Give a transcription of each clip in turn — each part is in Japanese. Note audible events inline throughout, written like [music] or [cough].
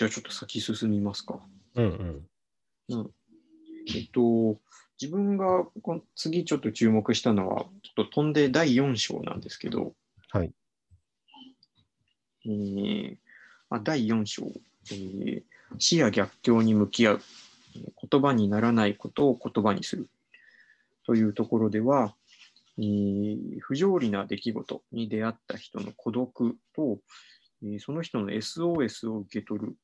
えー、じゃあちょっと先進みますか。うんうん。えっと、自分がこの次ちょっと注目したのは、ちょっと飛んで第4章なんですけど、はい。えーまあ、第4章、えー死や逆境に向き合う、えー言葉にならないことを言葉にするというところでは、えー不条理な出来事に出会った人の孤独と、えーその人の SOS を受け取る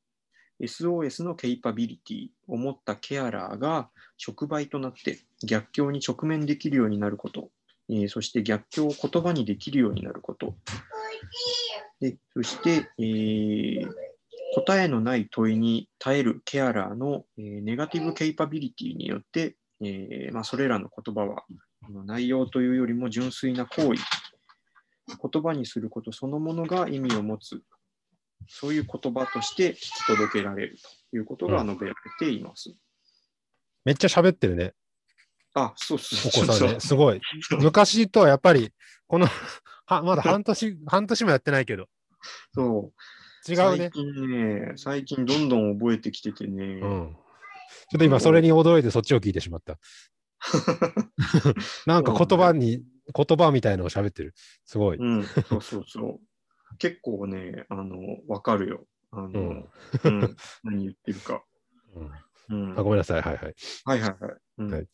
SOS のケイパビリティを持ったケアラーが触媒となって逆境に直面できるようになること、えーそして逆境を言葉にできるようになること、でそして、えー答えのない問いに耐えるケアラーの、えーネガティブケイパビリティによって、えーまあ、それらの言葉は内容というよりも純粋な行為、言葉にすることそのものが意味を持つ、そういう言葉として聞き届けられるということが述べられています。めっちゃ喋ってるね、あ、そうそうおそうそう子さんね。すごい。昔とはやっぱり、この、[laughs] はまだ半年、半年もやってないけど、そう違うね。最近ね、最近どんどん覚えてきててね。うん。ちょっと今、それに驚いてそっちを聞いてしまった。[laughs] なんか言葉に、言葉みたいのを喋ってる。すごい。うん、そうそうそう。結構ね、あの、わかるよ。あの、うんうん何言ってるか。[laughs] うんうん、あごめんなさい。はいはい。はいはいはい。うんはい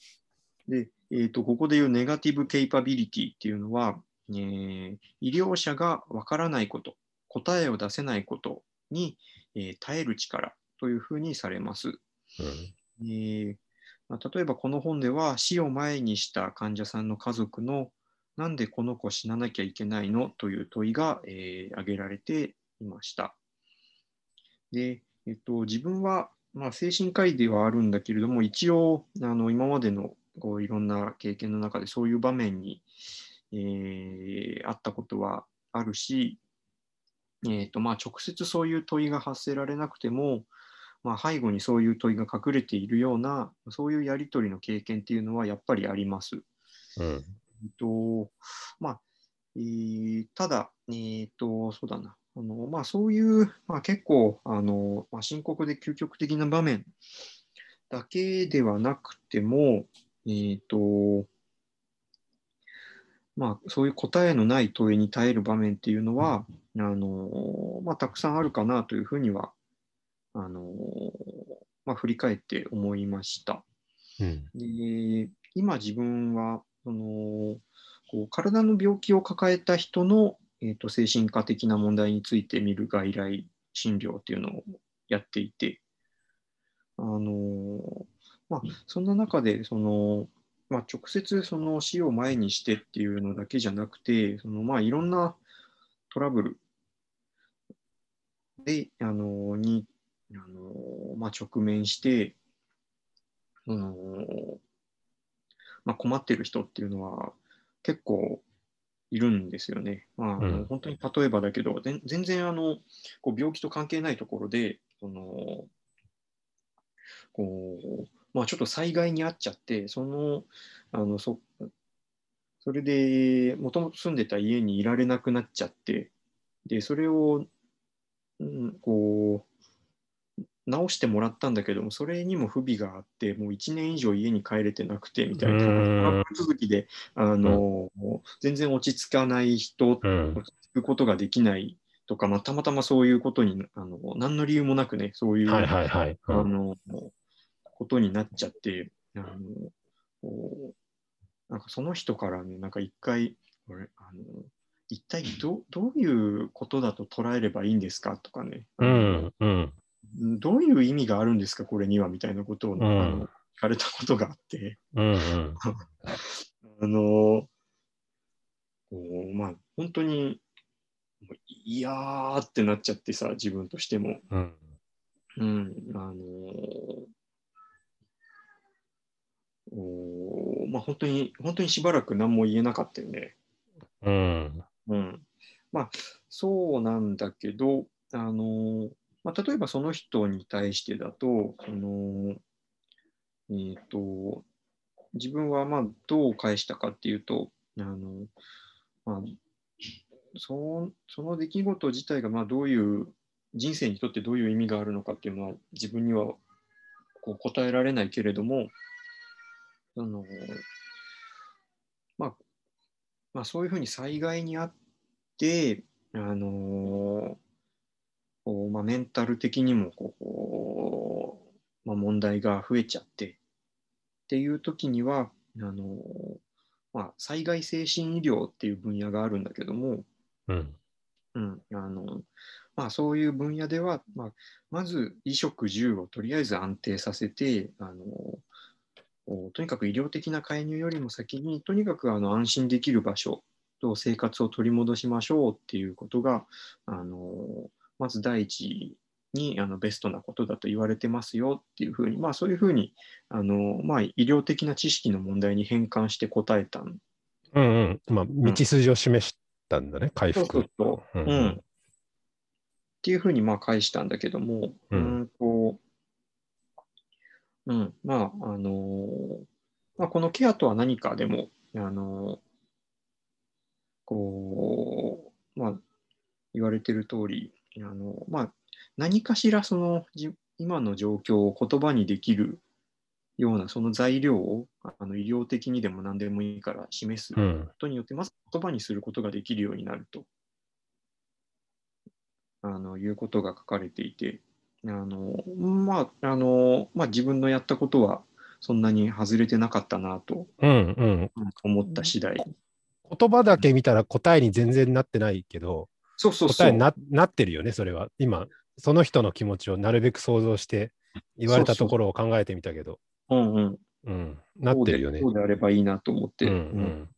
で、えっ、と、ここで言うネガティブケイパビリティっていうのは、えー医療者がわからないこと、答えを出せないことに、えー耐える力というふうにされます。うんえーまあ、例えばこの本では死を前にした患者さんの家族のなんでこの子死ななきゃいけないの？という問いが、えー挙げられていました。で、えっと、自分は、まあ、精神科医ではあるんだけれども一応あの今までのこういろんな経験の中でそういう場面に、えーあったことはあるし、えーとまあ、直接そういう問いが発せられなくても、まあ、背後にそういう問いが隠れているような、そういうやり取りの経験っていうのはやっぱりあります。うんとまあえーただ、えっとそうだなあのまあ、そういう、まあ、結構あの、まあ、深刻で究極的な場面だけではなくても、えっとまあ、そういう答えのない問いに耐える場面っていうのはあの、まあ、たくさんあるかなというふうにはあの、まあ、振り返って思いました。うんで今自分はそのこう体の病気を抱えた人の、えー、と精神科的な問題について見る外来診療っていうのをやっていて、あのまあ、そんな中でその、まあ、直接その死を前にしてっていうのだけじゃなくてその、まあ、いろんなトラブルで、あのに、あのまあ、直面して、そのまあ、困ってる人っていうのは結構いるんですよね。まあうん本当に例えばだけど、全全然あのこう病気と関係ないところで、そのこうまあ、ちょっと災害に遭っちゃって、そのあのそそれでもともと住んでた家にいられなくなっちゃって、でそれを、うん、こう直してもらったんだけども、それにも不備があって、もう1年以上家に帰れてなくてみたいな、続きであの、全然落ち着かない人、うん。落ち着くことができないとか、まあ、たまたまそういうことにあの、何の理由もなくね、そういう、ことになっちゃって、あのこうなんかその人からね、なんか一回、俺あの一体どどういうことだと捉えればいいんですか？とかね、あうのんうんどういう意味があるんですか、これにはみたいなことを、うんあの聞かれたことがあって、うんうん [laughs] あのこうまあ、本当に、いやーってなっちゃってさ、自分としても。うんうん、あのーおーまあ、本当に、本当にしばらく何も言えなかったよね。うんうん。まあ、そうなんだけど、あのーまあ、例えばその人に対してだと、その、えっ、と、自分はまあどう返したかっていうと、あの、まあ、そその出来事自体がまあどういう人生にとってどういう意味があるのかっていうのは自分にはこう答えられないけれども、あのまあ、まあ、そういうふうに災害にあって、あのこうまあ、メンタル的にもこう、まあ、問題が増えちゃってっていう時にはあの、まあ、災害精神医療っていう分野があるんだけども、うん。うんあのまあ、そういう分野では、まあ、まず衣食住をとりあえず安定させてあのとにかく医療的な介入よりも先にとにかくあの安心できる場所と生活を取り戻しましょうっていうことがあのまず第一にあのベストなことだと言われてますよっていうふうに、まあ、そういうふうにあの、まあ、医療的な知識の問題に変換して答えたんうんうん。まあ、道筋を示したんだね、うそう復。そう。うんうん。っていうふうにまあ返したんだけども、ううんんと、うん、まあ、あのーまあ、このケアとは何かでも、あのーこう、まあ、言われてる通り、あのまあ、何かしらそのじ今の状況を言葉にできるようなその材料をあの医療的にでも何でもいいから示すうん。ことによって、まず言葉にすることができるようになるとあのいうことが書かれていて、あのまああのまあ、自分のやったことはそんなに外れてなかったなとうんうん。思った次第。言葉だけ見たら答えに全然なってないけど、そうそうそう。答えにななってるよね、それは。今、その人の気持ちをなるべく想像して、言われたところを考えてみたけど、うんうん、うん、なってるよねそ。うでそうであればいいなと思って。うんううんん、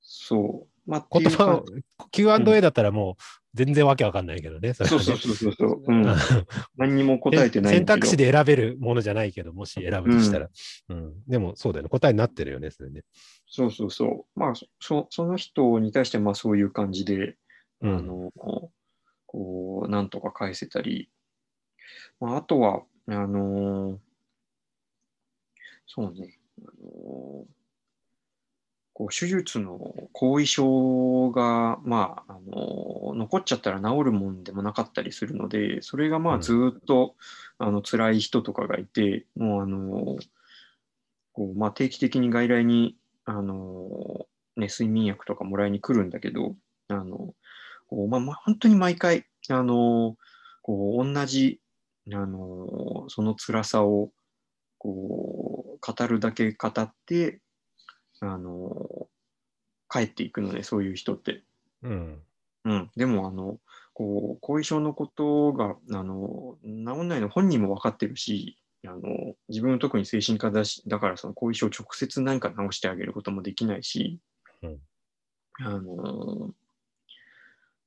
そう。まあ、言葉を Q&A だったらもう全然わけわかんないけどね。そねそうそうそうそうそ [laughs] う、うん。何にも答えてないん選だけど。択肢で選べるものじゃないけど、もし選ぶとしたら。うんでもそうだよね。答えになってるよね、それね。そうそうそう。まあ、そその人に対してまあそういう感じで、うんあの、こう、なんとか返せたり、まあ、あとは、あのそうね、あのこう手術の後遺症が、まあ、あの残っちゃったら治るもんでもなかったりするので、それがまうん。あずーっと、あの辛い人とかがいて、もうあのこうまあ、定期的に外来に、あのね、睡眠薬とかもらいに来るんだけど、あのこうまあまあ、本当に毎回、あのこう同じ、あのその辛さをこう語るだけ語って、あの帰っていくのね、そういう人って。うん。うん、でもあのこう後遺症のことがあの治んないの本人も分かってるしあの自分の特に精神科だしだからその後遺症を直接何か治してあげることもできないし、うんあの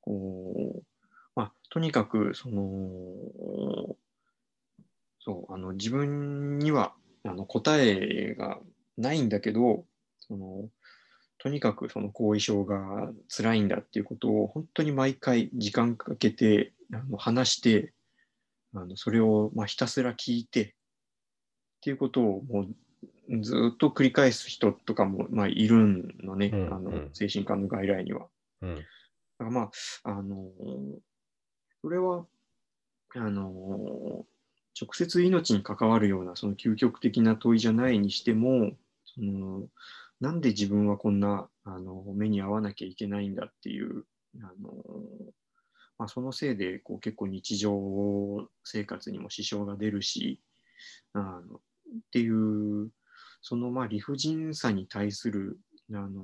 こうまあ、とにかくそのそうあの自分にはあの答えがないんだけどそのとにかくその後遺症が辛いんだっていうことを本当に毎回時間かけてあの話してあのそれをまあひたすら聞いてっていうことをもうずっと繰り返す人とかもまあいるのね、うんあのうん精神科の外来には。うん。だからまあ、あのそれは、あの直接命に関わるようなその究極的な問いじゃないにしても、そのなんで自分はこんなあの目に遭わなきゃいけないんだっていう、あのまあ、そのせいでこう結構日常生活にも支障が出るし、あのっていう、そのまあ理不尽さに対する、あの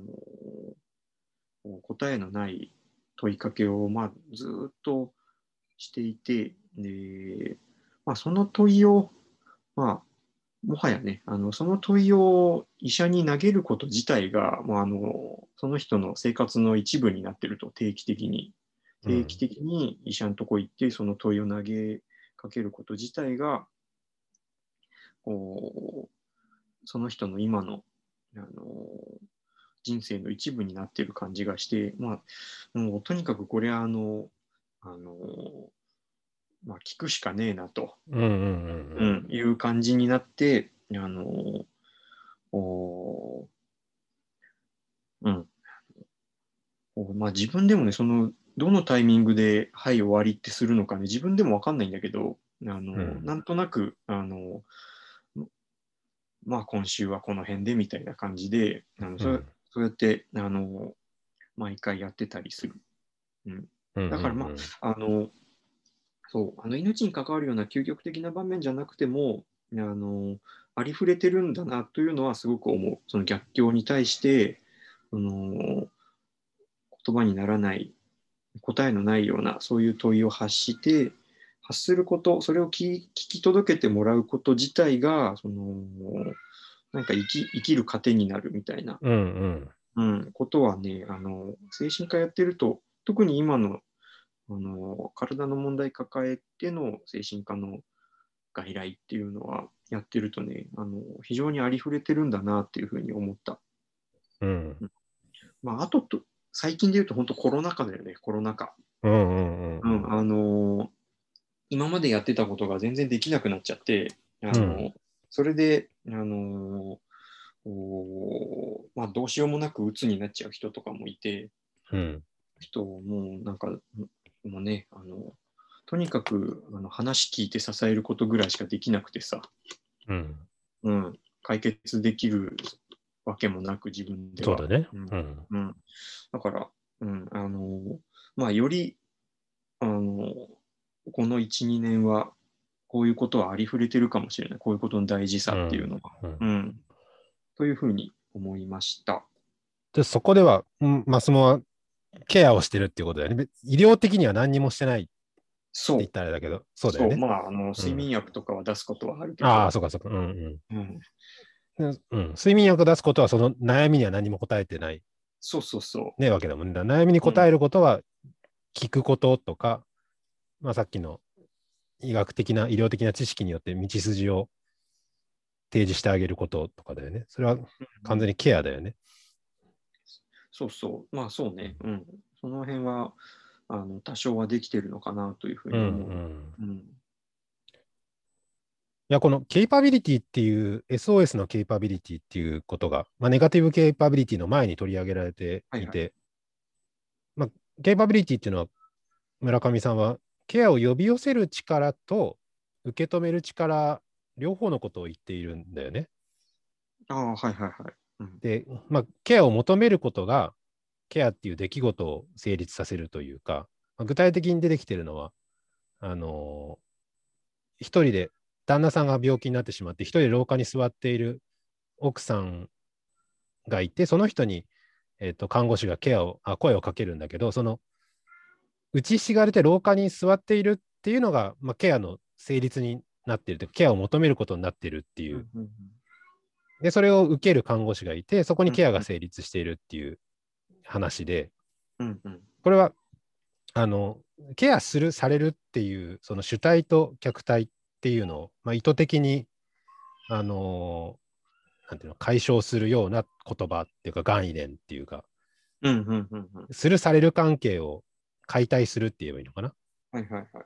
答えのない問いかけを、まあ、ずっとしていて、でまあ、その問いを、まあ、もはやね、あのその問いを医者に投げること自体が、もうあのその人の生活の一部になってると、定期的に。定期的に医者のとこ行って、その問いを投げかけること自体が、こうその人の今のあの人生の一部になっている感じがして、まあ、もうとにかくこれはあの、あのまあ、聞くしかねえなと、うんうんうんうん、いう感じになって、あのおうん。おまあ、自分でもね、そのどのタイミングで、はい、終わりってするのかね、自分でもわかんないんだけど、あの、うん。なんとなく、あの、まあ今週はこの辺でみたいな感じで、あのそうそうやって、あの、毎回やってたりする。うん。だからまああの、そう、あの命に関わるような究極的な場面じゃなくても、あの、ありふれてるんだなというのはすごく思う。その逆境に対して、その言葉にならない、答えのないような、そういう問いを発して、発すること、それを聞聞き届けてもらうこと自体が、その、なんか生き生きる糧になるみたいな、うんうんうん、ことはね、あの、精神科やってると、特に今の、あの、体の問題抱えての精神科の外来っていうのは、やってるとね、あの、非常にありふれてるんだなっていうふうに思った。うんまあ、あとと、最近で言うと本当コロナ禍だよね、コロナ禍。うんうんううんん、あの今までやってたことが全然できなくなっちゃって、あのうんそれで、あのおまあ、どうしようもなく鬱になっちゃう人とかもいて、うん人をもうなんか、もうね、あの、とにかくあの話聞いて支えることぐらいしかできなくてさ、うんうん、解決できるわけもなく自分では。そうだね。ううんんうん、だから、うん、あの、まあ、より、あの、この1、2年は、こういうことはありふれてるかもしれない。こういうことの大事さっていうのが。うんうん。というふうに思いました。でそこでは、うん、マスモはケアをしてるっていうことだよね。べ医療的には何にもしてないって。言ったらあれだけど、そうだよね。まあ、あの、睡眠薬とかは出すことはあるけど。ああ、そうかそうか。うんうんうん。でうん。睡眠薬出すことはその悩みには何も答えてない、そうそうそね、わけだもんね。悩みに答えることは聞くこととか、まあさっきの医学的な医療的な知識によって道筋を提示してあげることとかだよね。それはう。完全にケアだよね。そうそう。まあ、そうね。うん。その辺は、あの、多少はできてるのかなというふううんうに思う。ん。うん。いや、このケイパビリティっていう、SOS のケイパビリティっていうことが、まあ、ネガティブケイパビリティの前に取り上げられていて、はいまあ、ケイパビリティっていうのは、村上さんは、ケアを呼び寄せる力と受け止める力、両方のことを言っているんだよね。ああ、はいはいはい。うん。で、まあ、ケアを求めることが、ケアっていう出来事を成立させるというか、まあ具体的に出てきてるのは、あのー一人で、旦那さんが病気になってしまって、一人で廊下に座っている奥さんがいて、その人に、えっと看護師がケアをあ声をかけるんだけど、その打ちひしがれて廊下に座っているっていうのが、まあ、ケアの成立になっているケアを求めることになっているっていうで、それを受ける看護師がいて、そこにケアが成立しているっていう話で、うんうん。これは、あの、ケアする、されるっていう、その主体と客体っていうのを、まあ、意図的に、あのなんていうの、解消するような言葉っていうか、概念っていうか、うんうんうんうん。する、される関係を解体するって言えばいいのかな。はいはいはい。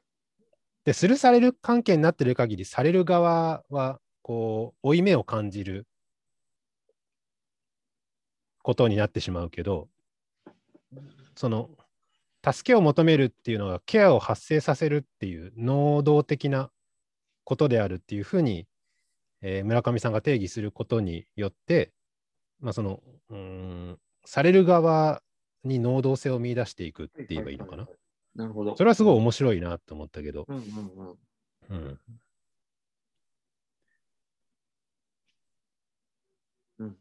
で、する、される関係になってる限り、される側は、こう、負い目を感じることになってしまうけど、その、助けを求めるっていうのが、ケアを発生させるっていう、能動的なことであるっていうふうに、えー村上さんが定義することによって、まあ、その、うーん、される側に能動性を見出していくって言えばいいのかな。なるほど。それはすごい面白いなと思ったけど、うんうんうん。うん。うんうん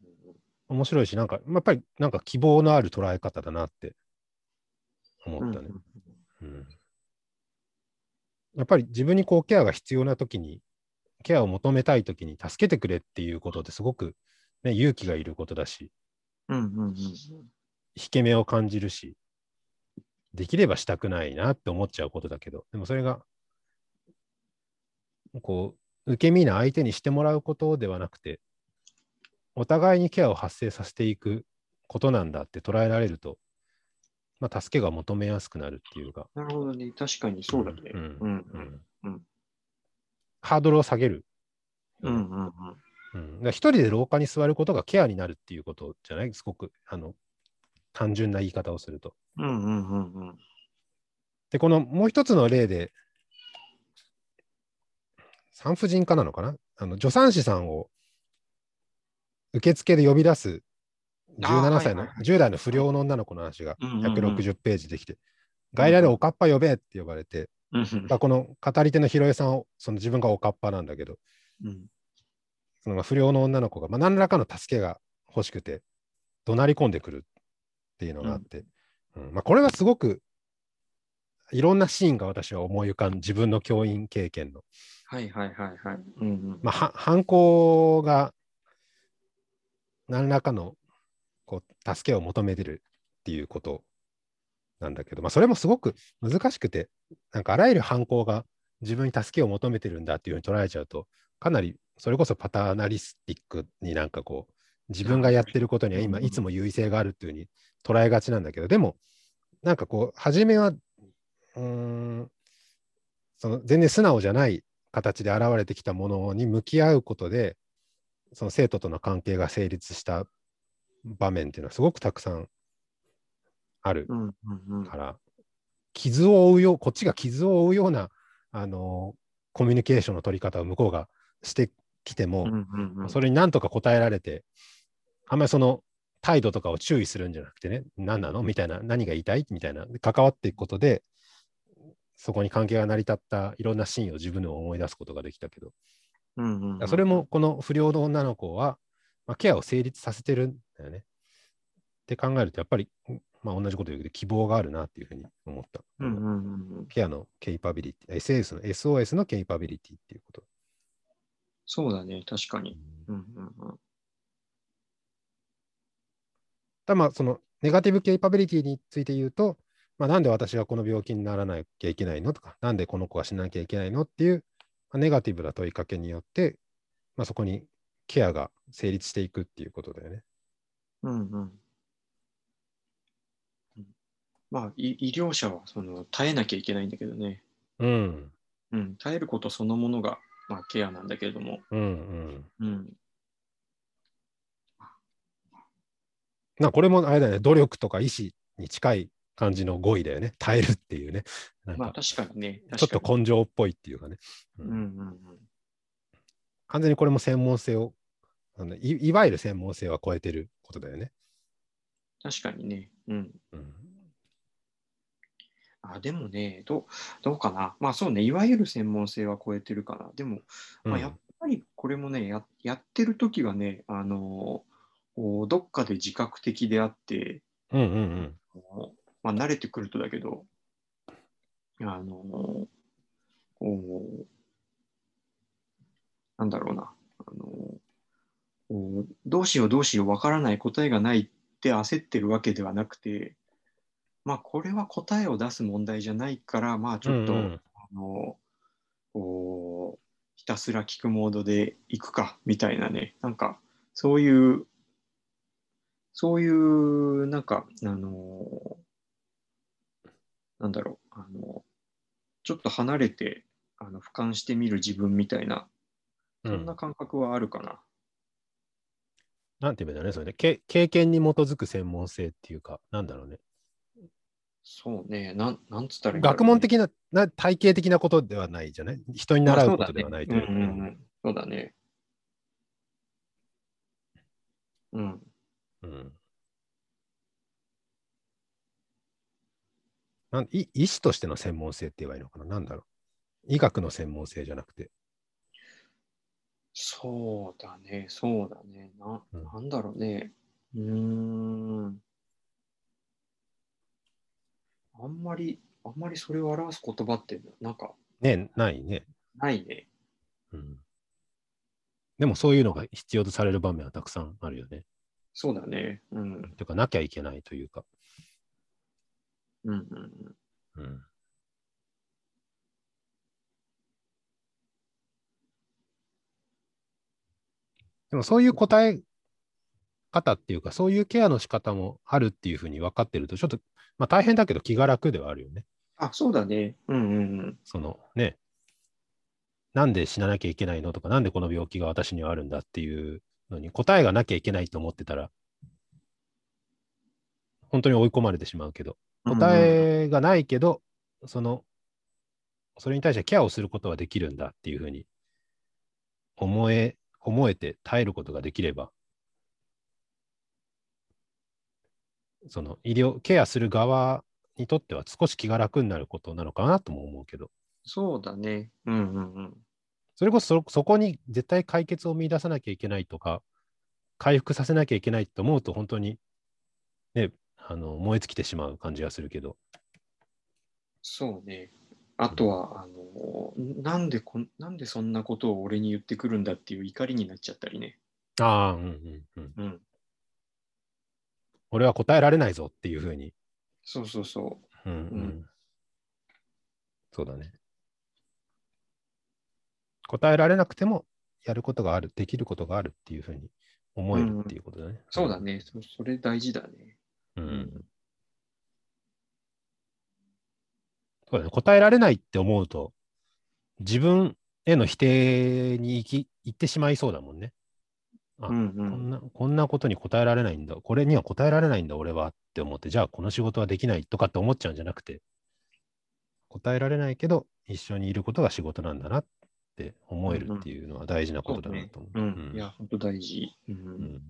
面白いし、なんか、やっぱりなんか希望のある捉え方だなって思うんったね。うん。やっぱり自分にこうケアが必要な時に、ケアを求めたい時に助けてくれっていうことってすごく、ね、勇気がいることだし、うんうんうん。引け目を感じるし、できればしたくないなって思っちゃうことだけど、でもそれが、こう、受け身な相手にしてもらうことではなくて、お互いにケアを発生させていくことなんだって捉えられると、まあ、助けが求めやすくなるっていうか、なるほどね。確かにそうだね。うんうんうんうんハードルを下げる。うんうんうんうん、一人で廊下に座ることがケアになるっていうことじゃない？すごくあの単純な言い方をすると。うんうんうんうんで、このもう一つの例で、産婦人科なのかな？あの助産師さんを受付で呼び出す17歳の、はいはいはい。10代の不良の女の子の話がうんうんうん。160ページできて、外来でおかっぱ呼べって呼ばれて、この語り手のひろえさんを、その自分がおかっぱなんだけど、うん。その不良の女の子が、まあ、何らかの助けが欲しくて、怒鳴り込んでくるっていうのがあって、うん。まあ、これはすごくいろんなシーンが私は思い浮かん自分の教員経験の。はいはいはいはい。うんうん。まあ、は [laughs] 犯行が何らかのこう助けを求めてるっていうことなんだけど、まあ、それもすごく難しくて、なんかあらゆる犯行が自分に助けを求めてるんだっていうふうに捉えちゃうと、かなりそれこそパターナリスティックになんかこう、自分がやってることには今いつも優位性があるっていうふうに捉えがちなんだけど、でも、なんかこう、初めは、うーん、その全然素直じゃない形で現れてきたものに向き合うことで、その生徒との関係が成立した場面っていうのはすごくたくさんあるから、傷を負うよう、こっちが傷を負うような、あのコミュニケーションの取り方を向こうがしてきても、それに何とか答えられて、あんまりその態度とかを注意するんじゃなくてね、何なの？みたいな、何が言いたい？みたいな、で関わっていくことで、そこに関係が成り立ったいろんなシーンを自分でも思い出すことができたけど、うんうんうんそれもこの不良の女の子は、まあ、ケアを成立させてるんだよね。って考えると、やっぱり、まあ、同じこと言うけど、希望があるなっていうふうに思った。うんうんうんうんケアのケイパビリティ、SS の SOS のケイパビリティっていうこと。そうだね、確かに。うんうんうんただまあそのネガティブケイパビリティについて言うと、まあ、なんで私がこの病気にならなきゃいけないのとか、なんでこの子が死ななきゃいけないのっていう、まあ、ネガティブな問いかけによって、まあ、そこにケアが成立していくっていうことだよね。うんうんうんまあ、い医療者はその耐えなきゃいけないんだけどね。うん。うん、耐えることそのものが、まあ、ケアなんだけれども。うんうん。うん、なこれもあれだよね、努力とか意志に近い感じの語彙だよね。耐えるっていうね。なんまあか確かにね。ちょっと根性っぽいっていうかね。にうんうんうん完全にこれも専門性をあのい、いわゆる専門性は超えてることだよね。確かにね。うん。うん。あ、でもね、どう、どうかな。まあそうね、いわゆる専門性は超えてるかな。でも、まあ、やっぱりこれもね、ややってる時はね、あのこうどっかで自覚的であって、うんうんうん。まあ、慣れてくるとだけど、あのこうなんだろうな、あのどうしようどうしようわからない答えがないって焦ってるわけではなくて、まあこれは答えを出す問題じゃないから、まあちょっと、うんうん。あのこうひたすら聞くモードでいくかみたいなね、なんかそういう、そういう、なんか、あのなんだろう、あのちょっと離れてあの俯瞰してみる自分みたいな、そんな感覚はあるかな。なんていうんだろうね、それね。け経験に基づく専門性っていうか、なんだろうね。そうね、なんなんつったらいいね学問的なな、体系的なことではないじゃない？人に習うことではないというか。うんうんうん、そうだね。うん。うんなんい医師としての専門性って言えばいいのかな？なんだろう？医学の専門性じゃなくて。そうだね、そうだね。なうんなんだろうね。うーん。あんまり、あんまりそれを表す言葉って、なんか、ね、ないね。ないね。うん。でもそういうのが必要とされる場面はたくさんあるよね。そうだね。うん。というか、なきゃいけないというか。うんうんうん。うん。でもそういう答え方っていうか、そういうケアの仕方もあるっていうふうに分かってると、ちょっと、まあ大変だけど気が楽ではあるよね。あ、そうだね。うんうんうん。そのね、なんで死ななきゃいけないのとか、なんでこの病気が私にはあるんだっていうのに答えがなきゃいけないと思ってたら、本当に追い込まれてしまうけど、答えがないけど、その、それに対してケアをすることはできるんだっていうふうに思え、思えて耐えることができれば、その医療、ケアする側にとっては少し気が楽になることなのかなとも思うけど、そうだね。うんうんうん。それこそそそこに絶対解決を見出さなきゃいけないとか、回復させなきゃいけないと思うと、本当に、ね、あの燃え尽きてしまう感じがするけど、そうね。あとは、あの、なんでこん、なんでそんなことを俺に言ってくるんだっていう怒りになっちゃったりね。ああ、うんうんうん。うん。俺は答えられないぞっていうふうに。そうそうそうんうんうんそうだね。答えられなくてもやることがある、できることがあるっていうふうに思えるっていうことだね。う。そうだね。そそれ大事だね。うん。うんそうだね。答えられないって思うと、自分への否定に行き行ってしまいそうだもんね。あうんうこんん。なこんなことに答えられないんだ。これには答えられないんだ、俺はって思って、じゃあこの仕事はできないとかって思っちゃうんじゃなくて、答えられないけど、一緒にいることが仕事なんだなって思えるっていうのは大事なことだなと思う。うん。いや、本当大事。うん。うん